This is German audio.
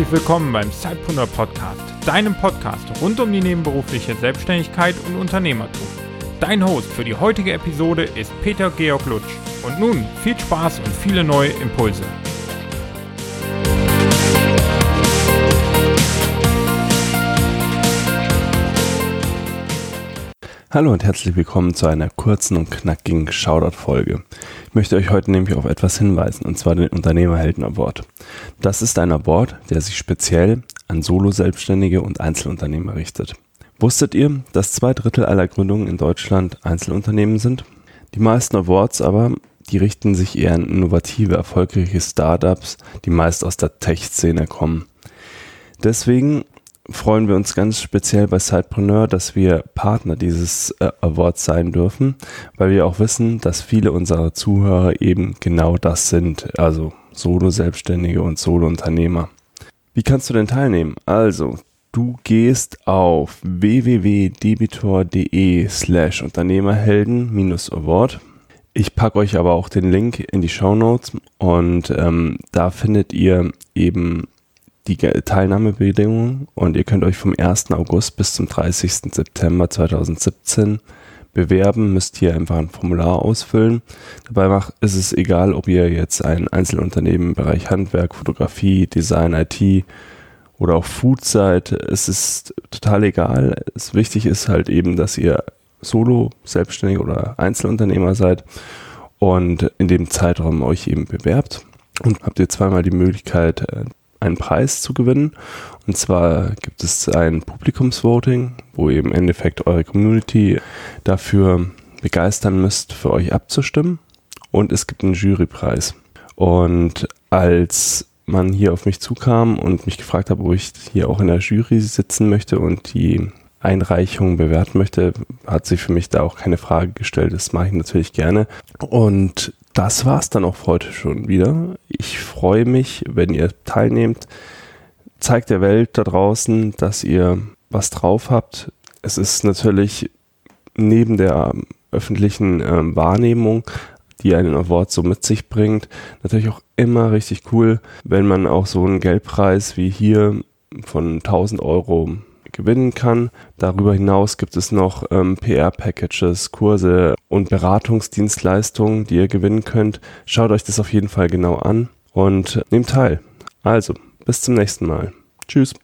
herzlich willkommen beim Zeitpreneur Podcast, deinem Podcast rund um die nebenberufliche Selbstständigkeit und Unternehmertum. Dein Host für die heutige Episode ist Peter Georg Lutsch. Und nun viel Spaß und viele neue Impulse. Hallo und herzlich willkommen zu einer kurzen und knackigen Shoutout-Folge. Ich möchte euch heute nämlich auf etwas hinweisen, und zwar den Unternehmerhelden Award. Das ist ein Award, der sich speziell an Solo-Selbstständige und Einzelunternehmer richtet. Wusstet ihr, dass zwei Drittel aller Gründungen in Deutschland Einzelunternehmen sind? Die meisten Awards aber, die richten sich eher an innovative, erfolgreiche Startups, die meist aus der Tech-Szene kommen. Deswegen freuen wir uns ganz speziell bei Sidepreneur, dass wir Partner dieses äh, Awards sein dürfen, weil wir auch wissen, dass viele unserer Zuhörer eben genau das sind, also Solo-Selbstständige und Solo-Unternehmer. Wie kannst du denn teilnehmen? Also, du gehst auf www.debitor.de slash Unternehmerhelden-Award. Ich packe euch aber auch den Link in die Show Notes und ähm, da findet ihr eben die Teilnahmebedingungen und ihr könnt euch vom 1. August bis zum 30. September 2017 bewerben, müsst hier einfach ein Formular ausfüllen. Dabei ist es egal, ob ihr jetzt ein Einzelunternehmen im Bereich Handwerk, Fotografie, Design, IT oder auch Food seid. Es ist total egal. Es wichtig ist halt eben, dass ihr Solo, Selbstständig oder Einzelunternehmer seid und in dem Zeitraum euch eben bewerbt. Und habt ihr zweimal die Möglichkeit, äh, einen Preis zu gewinnen. Und zwar gibt es ein Publikumsvoting, wo ihr im Endeffekt eure Community dafür begeistern müsst, für euch abzustimmen. Und es gibt einen Jurypreis. Und als man hier auf mich zukam und mich gefragt hat, ob ich hier auch in der Jury sitzen möchte und die Einreichung bewerten möchte, hat sich für mich da auch keine Frage gestellt. Das mache ich natürlich gerne. Und das war's dann auch heute schon wieder. Ich freue mich, wenn ihr teilnehmt. Zeigt der Welt da draußen, dass ihr was drauf habt. Es ist natürlich neben der öffentlichen äh, Wahrnehmung, die einen Award so mit sich bringt, natürlich auch immer richtig cool, wenn man auch so einen Geldpreis wie hier von 1000 Euro gewinnen kann. Darüber hinaus gibt es noch ähm, PR-Packages, Kurse und Beratungsdienstleistungen, die ihr gewinnen könnt. Schaut euch das auf jeden Fall genau an und nehmt teil. Also, bis zum nächsten Mal. Tschüss.